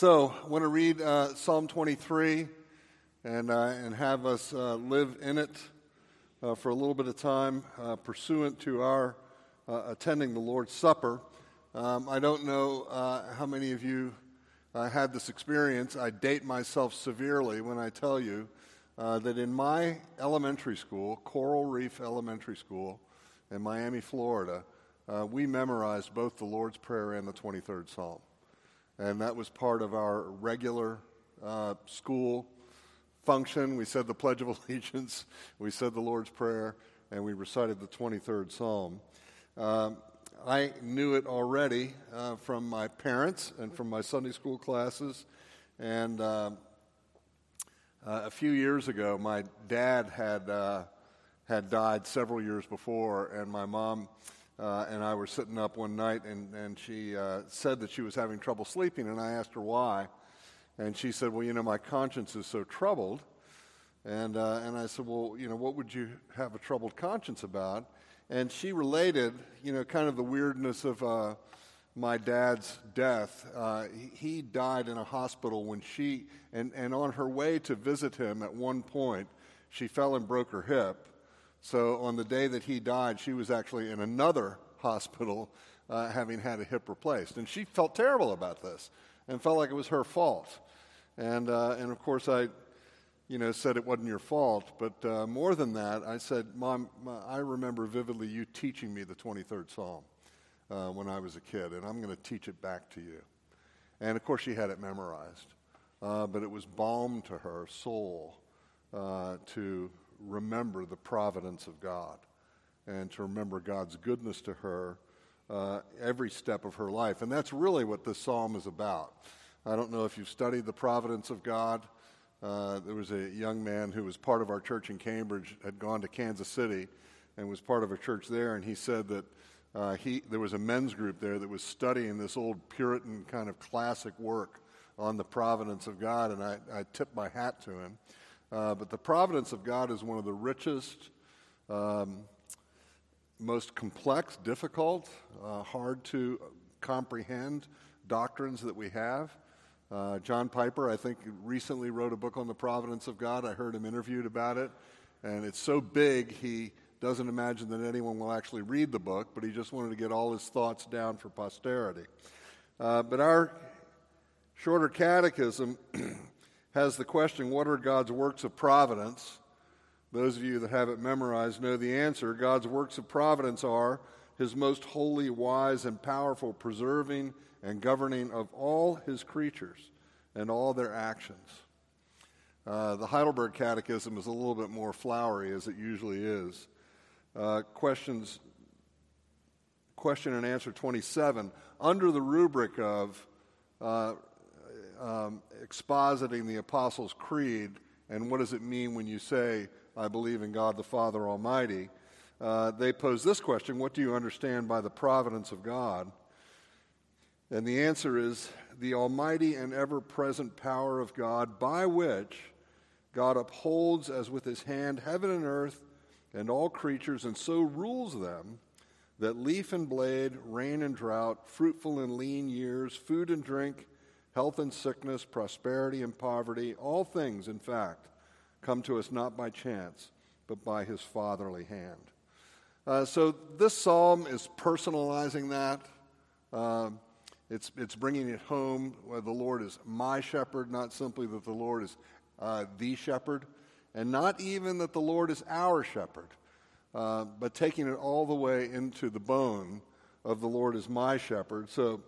So, I want to read uh, Psalm 23 and, uh, and have us uh, live in it uh, for a little bit of time, uh, pursuant to our uh, attending the Lord's Supper. Um, I don't know how many of you had this experience. I date myself severely when I tell you that in my elementary school, Coral Reef Elementary School in Miami, Florida, we memorized both the Lord's Prayer and the 23rd Psalm and that was part of our regular uh, school function. We said the Pledge of Allegiance, we said the Lord's Prayer, and we recited the 23rd Psalm. Um, I knew it already uh, from my parents and from my Sunday school classes. And uh, uh, a few years ago, my dad had, uh, had died several years before, and my mom uh, and I were sitting up one night, and, and she uh, said that she was having trouble sleeping, and I asked her why. And she said, Well, you know, my conscience is so troubled. And, uh, and I said, Well, you know, what would you have a troubled conscience about? And she related, you know, kind of the weirdness of uh, my dad's death. Uh, he died in a hospital when she, and, and on her way to visit him at one point, she fell and broke her hip. So on the day that he died, she was actually in another hospital uh, having had a hip replaced. And she felt terrible about this and felt like it was her fault. And, uh, and of course, I you know, said it wasn't your fault. But uh, more than that, I said, Mom, I remember vividly you teaching me the 23rd Psalm uh, when I was a kid, and I'm going to teach it back to you. And of course, she had it memorized. Uh, but it was balm to her soul uh, to remember the providence of God and to remember God's goodness to her uh, every step of her life. And that's really what this psalm is about. I don't know if you've studied the providence of God. Uh, there was a young man who was part of our church in Cambridge, had gone to Kansas City and was part of a church there, and he said that uh, he, there was a men's group there that was studying this old Puritan kind of classic work on the providence of God, and I, I tipped my hat to him. Uh, but the providence of God is one of the richest, um, most complex, difficult, uh, hard to comprehend doctrines that we have. Uh, John Piper, I think, recently wrote a book on the providence of God. I heard him interviewed about it, and it's so big he doesn't imagine that anyone will actually read the book, but he just wanted to get all his thoughts down for posterity. Uh, but our shorter catechism has the question What are God's works of providence? Those of you that have it memorized know the answer. God's works of providence are His most holy, wise, and powerful preserving and governing of all His creatures and all their actions. Uh, the Heidelberg Catechism is a little bit more flowery, as it usually is. Uh, questions, question and answer 27, under the rubric of uh, um, expositing the Apostles' Creed and what does it mean when you say, I believe in God the Father Almighty, uh, they pose this question What do you understand by the providence of God? And the answer is the almighty and ever present power of God by which God upholds as with his hand heaven and earth and all creatures, and so rules them that leaf and blade, rain and drought, fruitful and lean years, food and drink, health and sickness, prosperity and poverty, all things, in fact, come to us not by chance, but by his fatherly hand. Uh, so this psalm is personalizing that. Uh, it's, it's bringing it home where the Lord is my shepherd, not simply that the Lord is uh, the shepherd, and not even that the Lord is our shepherd, uh, but taking it all the way into the bone of the Lord is my shepherd. So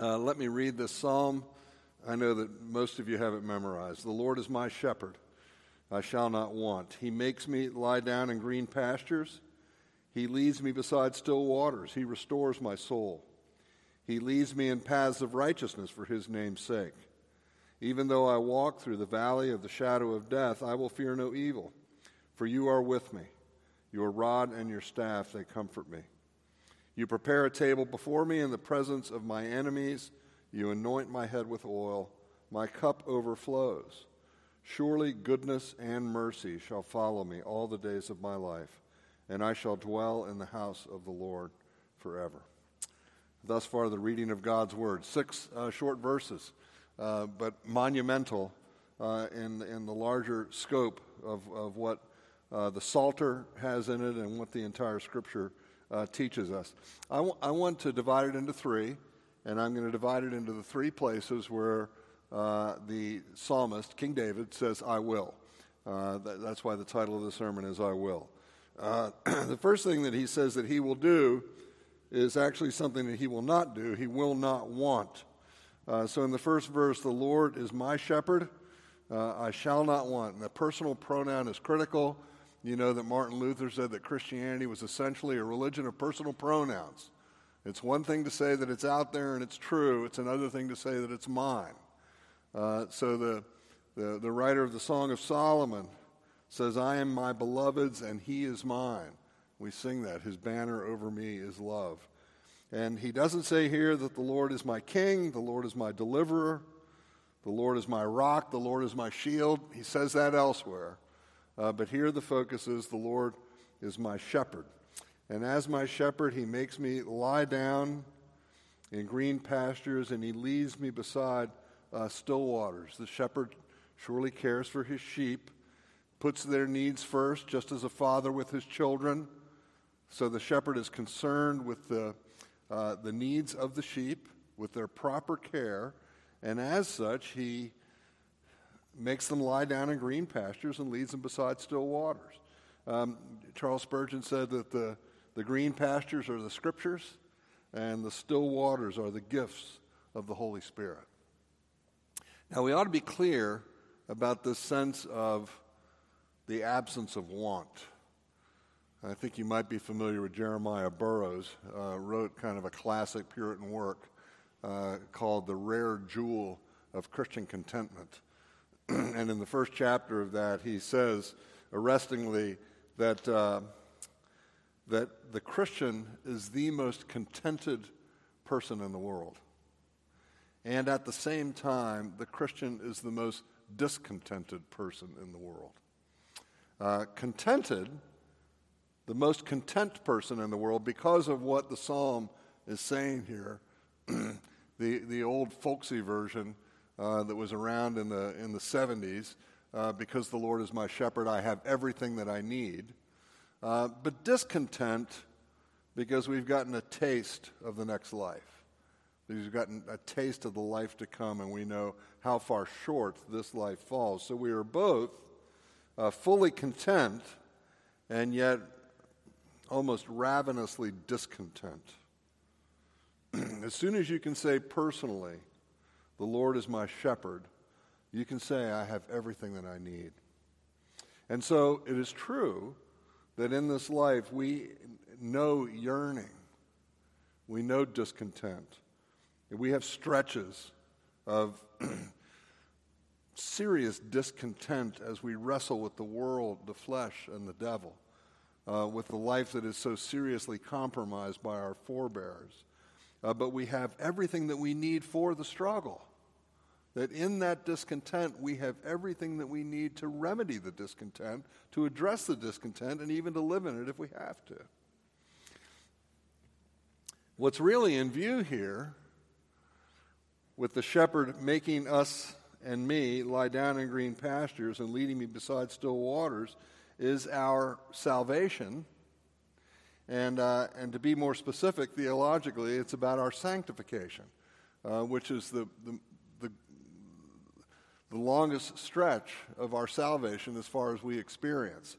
uh, let me read this psalm. I know that most of you have it memorized. The Lord is my shepherd, I shall not want. He makes me lie down in green pastures. He leads me beside still waters. He restores my soul. He leads me in paths of righteousness for his name's sake. Even though I walk through the valley of the shadow of death, I will fear no evil, for you are with me. Your rod and your staff, they comfort me. You prepare a table before me in the presence of my enemies. You anoint my head with oil. My cup overflows. Surely goodness and mercy shall follow me all the days of my life, and I shall dwell in the house of the Lord forever. thus far the reading of God's Word. Six uh, short verses, uh, but monumental uh, in, in the larger scope of, of what uh, the Psalter has in it and what the entire Scripture uh, teaches us. I, w- I want to divide it into three, and I'm going to divide it into the three places where uh, the psalmist, King David, says, I will. That, that's why the title of the sermon is I Will. the first thing that he says that he will do is actually something that he will not do. He will not want. Uh, so in the first verse, the Lord is my shepherd. Uh, I shall not want. And the personal pronoun is critical. You know that Martin Luther said that Christianity was essentially a religion of personal pronouns. It's one thing to say that it's out there and it's true, it's another thing to say that it's mine. Uh, so the, the, the writer of the Song of Solomon says, I am my beloved's and he is mine. We sing that. His banner over me is love. And he doesn't say here that the Lord is my king, the Lord is my deliverer, the Lord is my rock, the Lord is my shield. He says that elsewhere. Uh, but here the focus is the Lord is my shepherd. And as my shepherd, he makes me lie down in green pastures and he leads me beside uh, still waters. The shepherd surely cares for his sheep, puts their needs first, just as a father with his children. So the shepherd is concerned with the, uh, the needs of the sheep, with their proper care, and as such, he makes them lie down in green pastures and leads them beside still waters. Um, Charles Spurgeon said that the, the green pastures are the scriptures, and the still waters are the gifts of the Holy Spirit. Now, we ought to be clear about this sense of the absence of want. I think you might be familiar with Jeremiah Burroughs, uh, wrote kind of a classic Puritan work uh, called The Rare Jewel of Christian Contentment. and in the first chapter of that, he says arrestingly that, uh, that the Christian is the most contented person in the world. And at the same time, the Christian is the most discontented person in the world. Uh, contented the most content person in the world because of what the psalm is saying here. the, the old folksy version uh, that was around in the, in the 70s, uh, because the Lord is my shepherd, I have everything that I need. Uh, but discontent because we've gotten a taste of the next life. We've gotten a taste of the life to come, and we know how far short this life falls. So we are both uh, fully content and yet almost ravenously discontent. as soon as you can say personally, the Lord is my shepherd, you can say, I have everything that I need. And so it is true that in this life we know yearning, we know discontent, we have stretches of serious discontent as we wrestle with the world, the flesh, and the devil uh, with the life that is so seriously compromised by our forebears. Uh, but we have everything that we need for the struggle. That in that discontent, we have everything that we need to remedy the discontent, to address the discontent, and even to live in it if we have to. What's really in view here, with the shepherd making us and me lie down in green pastures and leading me beside still waters, is our salvation. And, uh, and to be more specific theologically, it's about our sanctification, uh, which is the, the, the, the, longest stretch of our salvation as far as we experience,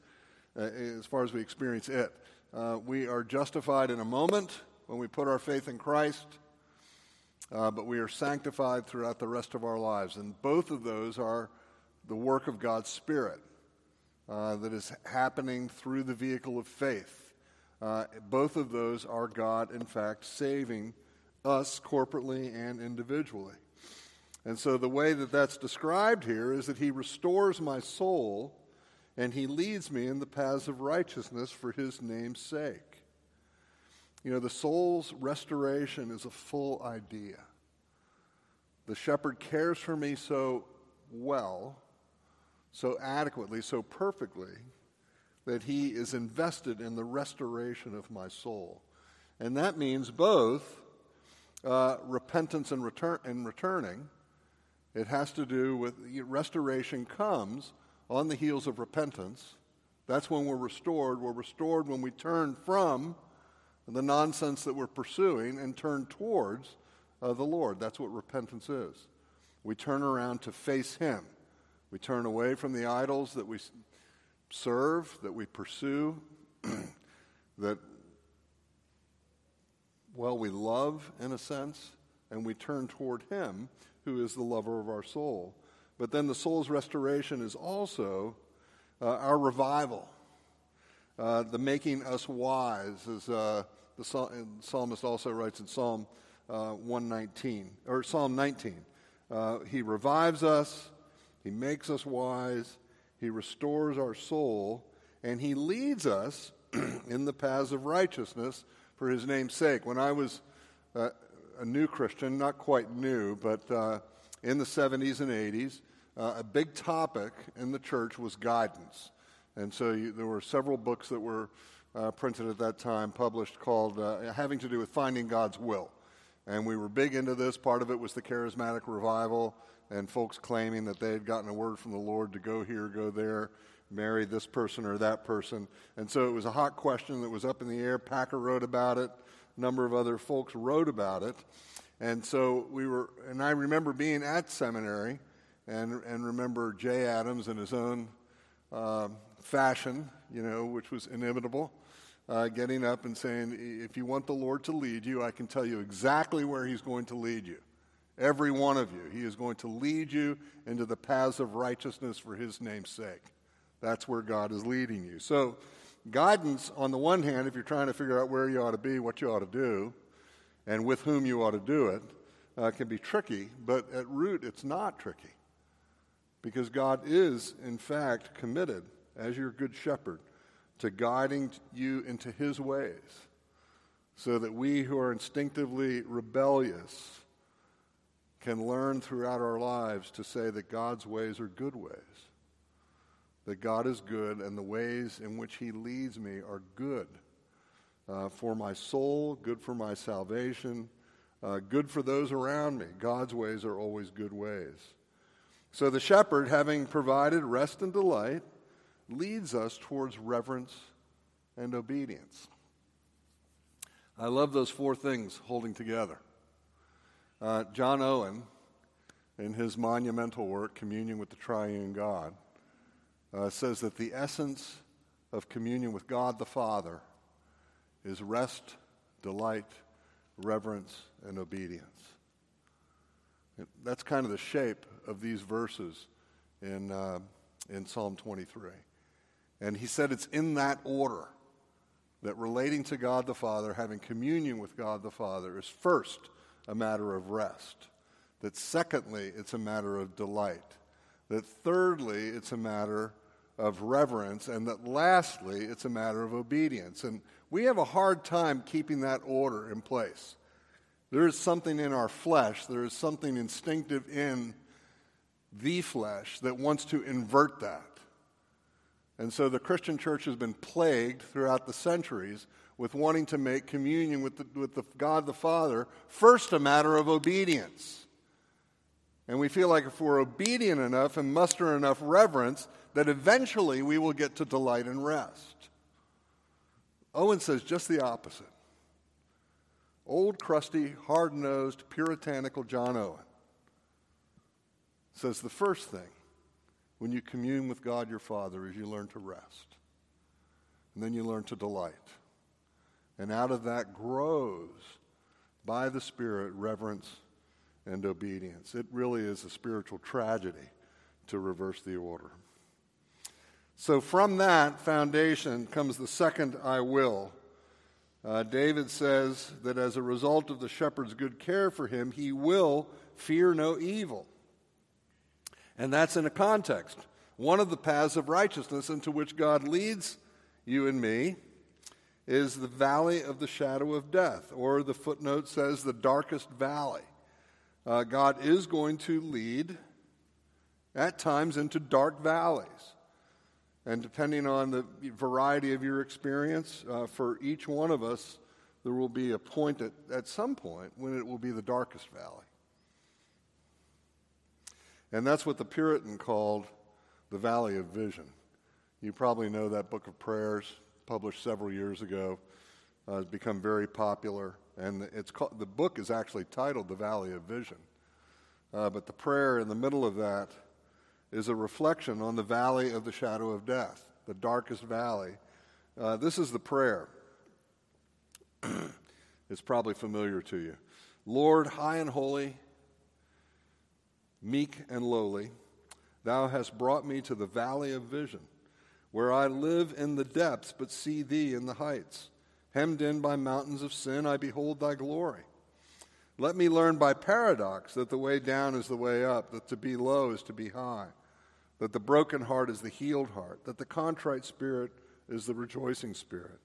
uh, as far as we experience it. Uh, we are justified in a moment when we put our faith in Christ, uh, but we are sanctified throughout the rest of our lives. And both of those are the work of God's Spirit uh, that is happening through the vehicle of faith. Uh, both of those are God, in fact, saving us corporately and individually. And so the way that that's described here is that He restores my soul and He leads me in the paths of righteousness for His name's sake. You know, the soul's restoration is a full idea. The shepherd cares for me so well so adequately, so perfectly, that he is invested in the restoration of my soul. And that means both uh, repentance and, return, and returning. It has to do with restoration comes on the heels of repentance. That's when we're restored. We're restored when we turn from the nonsense that we're pursuing and turn towards uh, the Lord. That's what repentance is. We turn around to face Him. We turn away from the idols that we serve, that we pursue, that, well, we love in a sense, and we turn toward Him who is the lover of our soul. But then the soul's restoration is also uh, our revival, uh, the making us wise, as uh, the psalmist also writes in Psalm uh, 119 or Psalm 19. Uh, he revives us, he makes us wise, he restores our soul, and he leads us in the paths of righteousness for his name's sake. When I was uh, a new Christian, not quite new, but uh, in the 70s and 80s, uh, a big topic in the church was guidance. And so you, there were several books that were uh, printed at that time, published, called uh, having to do with finding God's will. And we were big into this. Part of it was the charismatic revival and folks claiming that they had gotten a word from the Lord to go here, go there, marry this person or that person. And so it was a hot question that was up in the air. Packer wrote about it, a number of other folks wrote about it. And so we were, and I remember being at seminary and, and remember Jay Adams in his own uh, fashion, you know, which was inimitable uh, getting up and saying, If you want the Lord to lead you, I can tell you exactly where He's going to lead you. Every one of you. He is going to lead you into the paths of righteousness for His name's sake. That's where God is leading you. So, guidance, on the one hand, if you're trying to figure out where you ought to be, what you ought to do, and with whom you ought to do it, uh, can be tricky, but at root, it's not tricky. Because God is, in fact, committed as your good shepherd to guiding you into his ways so that we who are instinctively rebellious can learn throughout our lives to say that God's ways are good ways. That God is good and the ways in which he leads me are good uh, for my soul, good for my salvation, uh, good for those around me. God's ways are always good ways. So the shepherd, having provided rest and delight, leads us towards reverence and obedience. I love those four things holding together. Uh, John Owen, in his monumental work, Communion with the Triune God, uh, says that the essence of communion with God the Father is rest, delight, reverence, and obedience. That's kind of the shape of these verses in, uh, in Psalm 23. And he said it's in that order that relating to God the Father, having communion with God the Father, is first a matter of rest. That secondly, it's a matter of delight. That thirdly, it's a matter of reverence. And that lastly, it's a matter of obedience. And we have a hard time keeping that order in place. There is something in our flesh, there is something instinctive in the flesh that wants to invert that. And so the Christian church has been plagued throughout the centuries with wanting to make communion with, the, with the God the Father first a matter of obedience. And we feel like if we're obedient enough and muster enough reverence, that eventually we will get to delight and rest. Owen says just the opposite. Old, crusty, hard nosed, puritanical John Owen says the first thing when you commune with God your Father is you learn to rest. And then you learn to delight. And out of that grows, by the Spirit, reverence and obedience. It really is a spiritual tragedy to reverse the order. So, from that foundation comes the second I will. Uh, David says that as a result of the shepherd's good care for him, he will fear no evil. And that's in a context. One of the paths of righteousness into which God leads you and me is the valley of the shadow of death, or the footnote says the darkest valley. Uh, God is going to lead at times into dark valleys. And depending on the variety of your experience, uh, for each one of us, there will be a point at, at some point when it will be the darkest valley. And that's what the Puritan called the Valley of Vision. You probably know that book of prayers, published several years ago, uh, has become very popular. And it's called, the book is actually titled The Valley of Vision. Uh, but the prayer in the middle of that is a reflection on the valley of the shadow of death, the darkest valley. Uh, this is the prayer. it's probably familiar to you. Lord, high and holy, meek and lowly, thou hast brought me to the valley of vision, where I live in the depths but see thee in the heights. Hemmed in by mountains of sin, I behold thy glory. Let me learn by paradox that the way down is the way up, that to be low is to be high, that the broken heart is the healed heart, that the contrite spirit is the rejoicing spirit,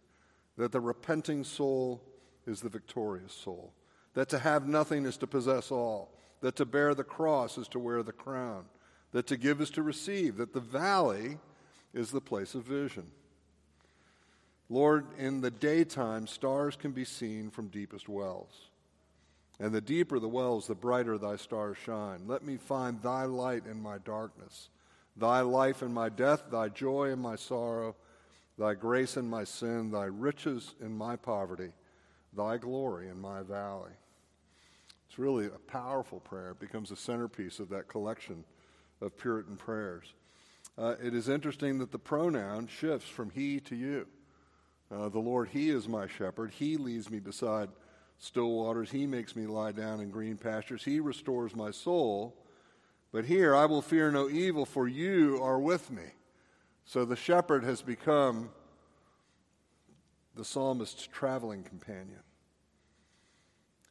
that the repenting soul is the victorious soul, that to have nothing is to possess all, that to bear the cross is to wear the crown, that to give is to receive, that the valley is the place of vision. Lord, in the daytime, stars can be seen from deepest wells. And the deeper the wells, the brighter thy stars shine. Let me find thy light in my darkness, thy life in my death, thy joy in my sorrow, thy grace in my sin, thy riches in my poverty, thy glory in my valley. It's really a powerful prayer. It becomes a centerpiece of that collection of Puritan prayers. Uh, it is interesting that the pronoun shifts from he to you. Uh, the Lord, He is my shepherd. He leads me beside still waters. He makes me lie down in green pastures. He restores my soul. But here, I will fear no evil, for you are with me. So the shepherd has become the psalmist's traveling companion.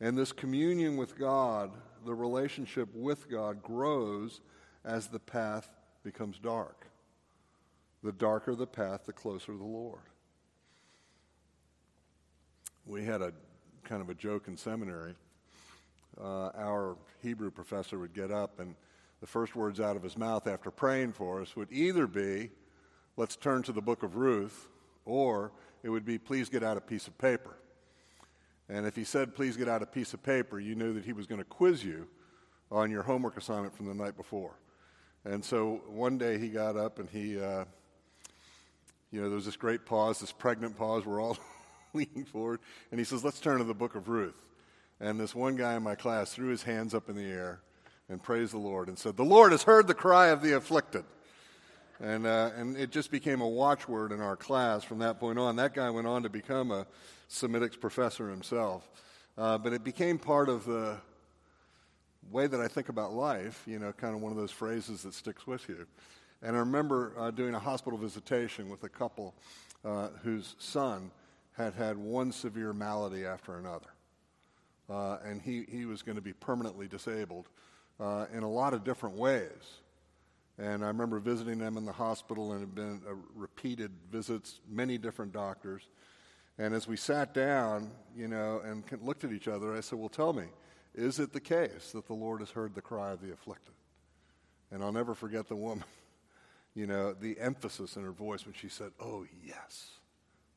And this communion with God, the relationship with God, grows as the path becomes dark. The darker the path, the closer the Lord. We had a kind of a joke in seminary. Uh, our Hebrew professor would get up, and the first words out of his mouth after praying for us would either be, Let's turn to the book of Ruth, or it would be, Please get out a piece of paper. And if he said, Please get out a piece of paper, you knew that he was going to quiz you on your homework assignment from the night before. And so one day he got up and he, uh, you know, there was this great pause, this pregnant pause. We're all leaning forward, and he says, Let's turn to the book of Ruth. And this one guy in my class threw his hands up in the air and praised the Lord and said, The Lord has heard the cry of the afflicted. And, uh, and it just became a watchword in our class from that point on. That guy went on to become a Semitics professor himself. Uh, but it became part of the way that I think about life, you know, kind of one of those phrases that sticks with you. And I remember uh, doing a hospital visitation with a couple uh, whose son had had one severe malady after another. Uh, and he, he was going to be permanently disabled uh, in a lot of different ways. And I remember visiting them in the hospital, and had been uh, repeated visits, many different doctors. And as we sat down, you know, and looked at each other, I said, Well, tell me, is it the case that the Lord has heard the cry of the afflicted? And I'll never forget the woman, you know, the emphasis in her voice when she said, Oh, yes,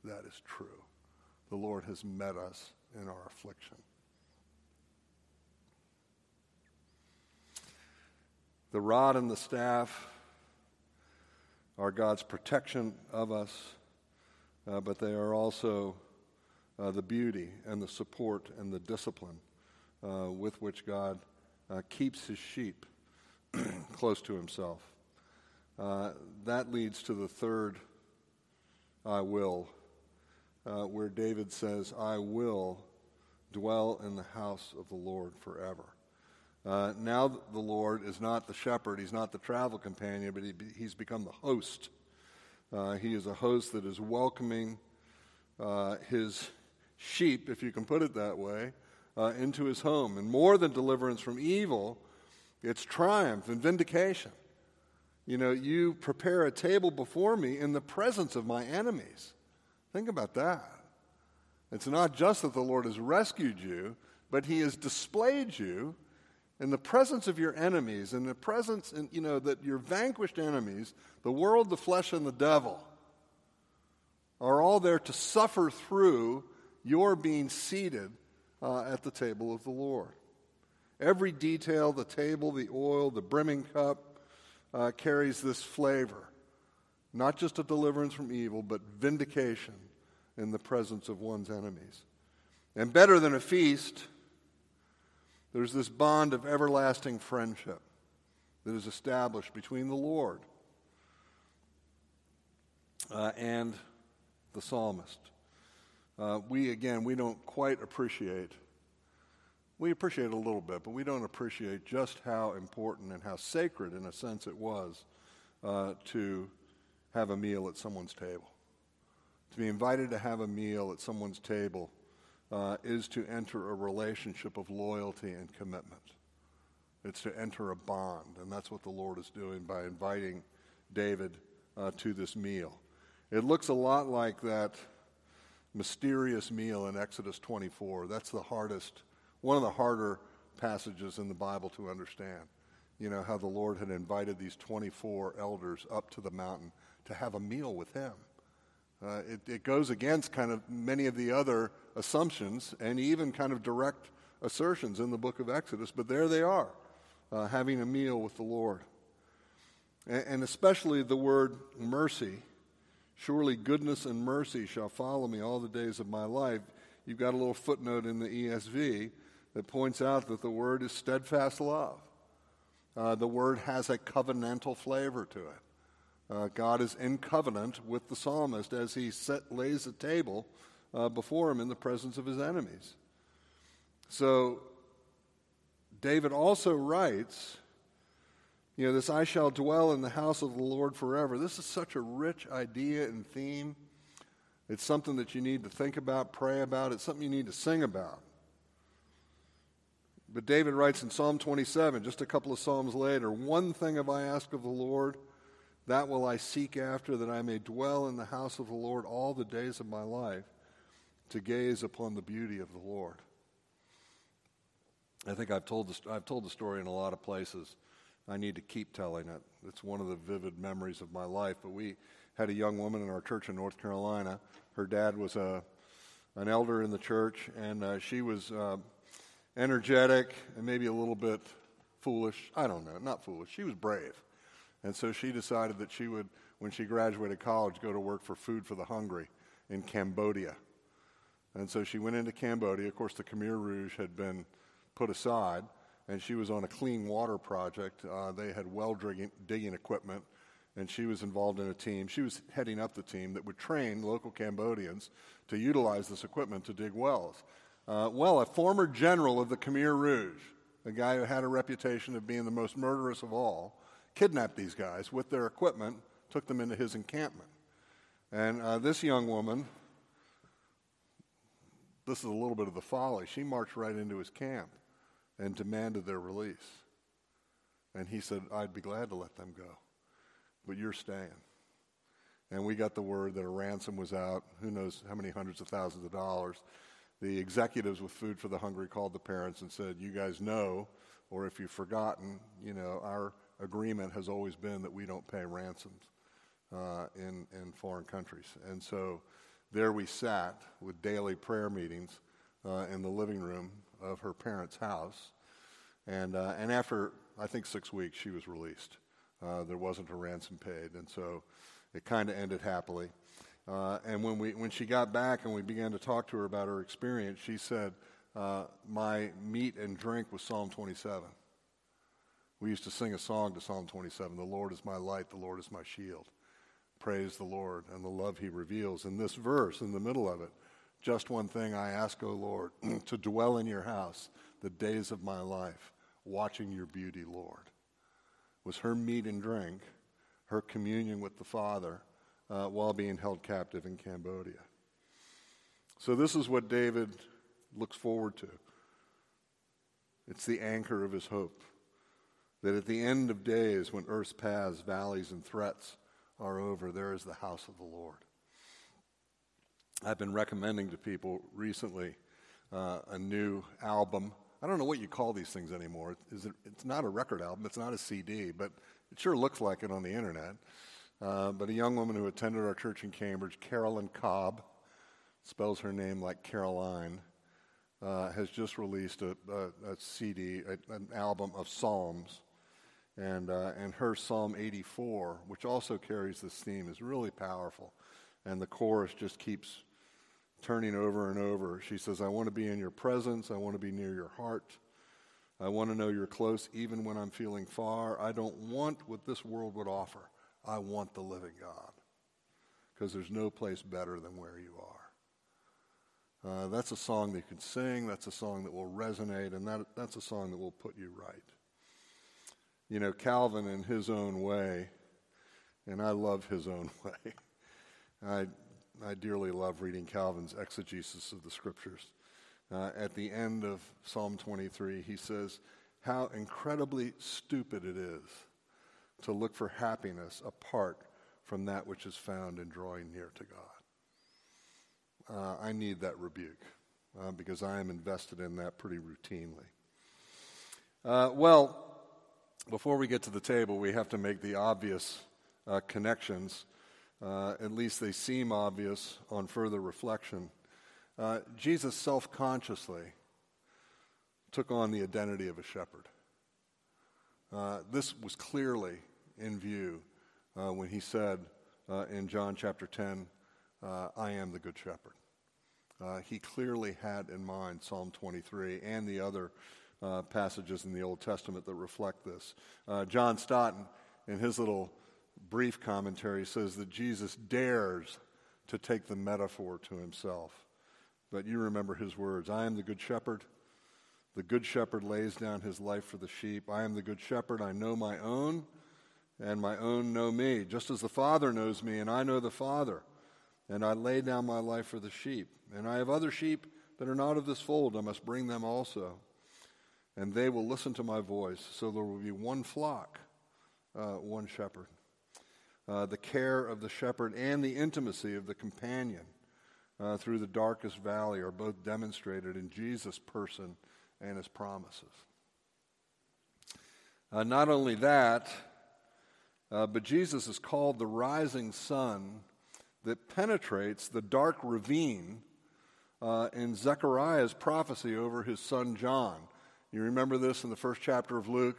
that is true. The Lord has met us in our affliction. The rod and the staff are God's protection of us, uh, but they are also uh, the beauty and the support and the discipline uh, with which God uh, keeps his sheep close to himself. Uh, that leads to the third I will, uh, where David says, I will dwell in the house of the Lord forever. Uh, now the Lord is not the shepherd, he's not the travel companion, but he, he's become the host. Uh, he is a host that is welcoming uh, his sheep, if you can put it that way, uh, into his home. And more than deliverance from evil, it's triumph and vindication. You know, you prepare a table before me in the presence of my enemies. Think about that. It's not just that the Lord has rescued you, but he has displayed you in the presence of your enemies, in the presence, in, you know, that your vanquished enemies, the world, the flesh, and the devil, are all there to suffer through you're being seated uh, at the table of the Lord. Every detail the table, the oil, the brimming cup uh, carries this flavor not just a deliverance from evil, but vindication in the presence of one's enemies. And better than a feast, there's this bond of everlasting friendship that is established between the Lord uh, and the psalmist. Uh, we, again, we don't quite appreciate, we appreciate a little bit, but we don't appreciate just how important and how sacred, in a sense, it was uh, to have a meal at someone's table. To be invited to have a meal at someone's table uh, is to enter a relationship of loyalty and commitment. It's to enter a bond, and that's what the Lord is doing by inviting David uh, to this meal. It looks a lot like that mysterious meal in Exodus 24. That's the hardest, one of the harder passages in the Bible to understand. You know, how the Lord had invited these 24 elders up to the mountain to have a meal with him. Uh, it, it goes against kind of many of the other assumptions and even kind of direct assertions in the book of Exodus, but there they are, uh, having a meal with the Lord. And, and especially the word mercy. Surely goodness and mercy shall follow me all the days of my life. You've got a little footnote in the ESV that points out that the word is steadfast love. Uh, the word has a covenantal flavor to it. Uh, God is in covenant with the psalmist as he set, lays a table uh, before him in the presence of his enemies. So, David also writes, you know, this I shall dwell in the house of the Lord forever. This is such a rich idea and theme. It's something that you need to think about, pray about. It's something you need to sing about. But David writes in Psalm 27, just a couple of Psalms later, One thing have I asked of the Lord that will I seek after, that I may dwell in the house of the Lord all the days of my life, to gaze upon the beauty of the Lord. I think I've told, the, I've told the story in a lot of places. I need to keep telling it. It's one of the vivid memories of my life. But we had a young woman in our church in North Carolina. Her dad was a, an elder in the church, and uh, she was uh, energetic and maybe a little bit foolish. I don't know, not foolish. She was brave. And so she decided that she would, when she graduated college, go to work for Food for the Hungry in Cambodia. And so she went into Cambodia. Of course, the Khmer Rouge had been put aside, and she was on a clean water project. Uh, they had well digging, equipment, and she was involved in a team. She was heading up the team that would train local Cambodians to utilize this equipment to dig wells. Uh, well, a former general of the Khmer Rouge, a guy who had a reputation of being the most murderous of all, kidnapped these guys with their equipment, took them into his encampment. And uh, this young woman, this is a little bit of the folly, she marched right into his camp and demanded their release. And he said, I'd be glad to let them go, but you're staying. And we got the word that a ransom was out, who knows how many hundreds of thousands of dollars. The executives with Food for the Hungry called the parents and said, You guys know, or if you've forgotten, you know, our agreement has always been that we don't pay ransoms uh, in, in foreign countries. And so there we sat with daily prayer meetings uh, in the living room of her parents' house. And, uh, and after, I think, six weeks, she was released. Uh, there wasn't a ransom paid. And so it kind of ended happily. Uh, and when, we, when she got back and we began to talk to her about her experience, she said, uh, My meat and drink was Psalm 27. We used to sing a song to Psalm 27 The Lord is my light, the Lord is my shield. Praise the Lord and the love he reveals. In this verse, in the middle of it, just one thing I ask, O Lord, to dwell in your house the days of my life, watching your beauty, Lord. Was her meat and drink, her communion with the Father uh, while being held captive in Cambodia. So, this is what David looks forward to. It's the anchor of his hope that at the end of days, when earth's paths, valleys, and threats are over, there is the house of the Lord. I've been recommending to people recently uh, a new album. I don't know what you call these things anymore. It, it's not a record album, it's not a CD, but it sure looks like it on the internet. Uh, but a young woman who attended our church in Cambridge, Carolyn Cobb, spells her name like Caroline, uh, has just released a, a, a CD, a, an album of Psalms. And, uh, and her Psalm 84, which also carries this theme, is really powerful. And the chorus just keeps turning over and over. She says, I want to be in your presence. I want to be near your heart. I want to know you're close even when I'm feeling far. I don't want what this world would offer. I want the living God because there's no place better than where you are. Uh, that's a song that you can sing. That's a song that will resonate, and that, that's a song that will put you right. You know, Calvin, in his own way, and I love his own way. I, I dearly love reading Calvin's exegesis of the scriptures. Uh, at the end of Psalm 23, he says, How incredibly stupid it is to look for happiness apart from that which is found in drawing near to God uh, I need that rebuke uh, because I am invested in that pretty routinely. Uh, well, before we get to the table, we have to make the obvious uh, connections. Uh, at least they seem obvious on further reflection. Uh, Jesus self consciously took on the identity of a shepherd. this was clearly in view when he said in John chapter 10, I am the good shepherd. Uh, he clearly had in mind Psalm 23 and the other uh, passages in the Old Testament that reflect this. Uh, John Stott, in his little brief commentary, says that Jesus dares to take the metaphor to himself. But you remember his words I am the good shepherd. The good shepherd lays down his life for the sheep. I am the good shepherd. I know my own, and my own know me, just as the Father knows me, and I know the Father and I lay down my life for the sheep. And I have other sheep that are not of this fold, I must bring them also. And they will listen to my voice. So there will be one flock, uh, one shepherd. Uh, the care of the shepherd and the intimacy of the companion uh, through the darkest valley are both demonstrated in Jesus' person and his promises. Uh, not only that, uh, but Jesus is called the rising sun that penetrates the dark ravine uh, in Zechariah's prophecy over his son John. You remember this in the first chapter of Luke?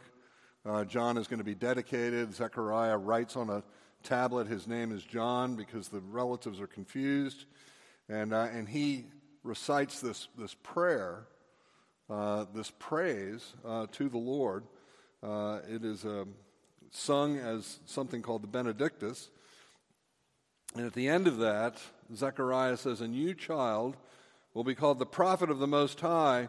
Uh, John is going to be dedicated. Zechariah writes on a tablet, his name is John because the relatives are confused. And, uh, and he recites this, this prayer, uh, this praise uh, to the Lord. Uh, it is um, sung as something called the Benedictus. And at the end of that, Zechariah says, A new child, will be called the prophet of the Most High,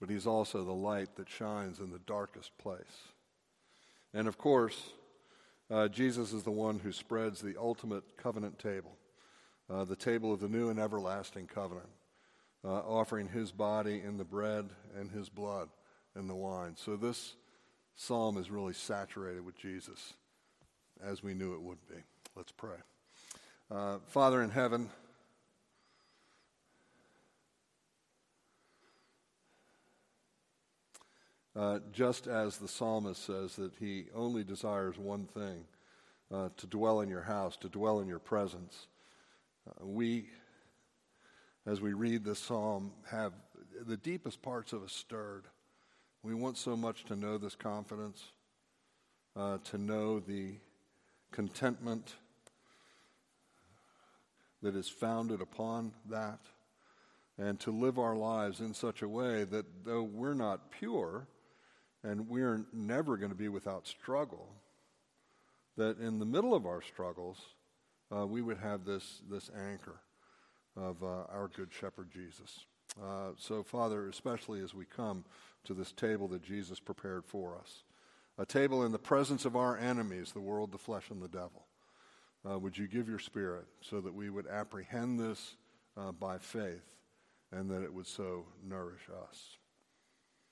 but he's also the light that shines in the darkest place. And of course, uh, Jesus is the one who spreads the ultimate covenant table, uh, the table of the new and everlasting covenant, uh, offering his body in the bread and his blood in the wine. So this psalm is really saturated with Jesus, as we knew it would be. Let's pray. Uh, Father in heaven, Uh, just as the psalmist says that he only desires one thing uh, to dwell in your house, to dwell in your presence. Uh, we, as we read this psalm, have the deepest parts of us stirred. We want so much to know this confidence, uh, to know the contentment that is founded upon that, and to live our lives in such a way that though we're not pure, and we're never going to be without struggle, that in the middle of our struggles, uh, we would have this, this anchor of uh, our Good Shepherd Jesus. Uh, so, Father, especially as we come to this table that Jesus prepared for us, a table in the presence of our enemies, the world, the flesh, and the devil, uh, would you give your Spirit so that we would apprehend this uh, by faith and that it would so nourish us.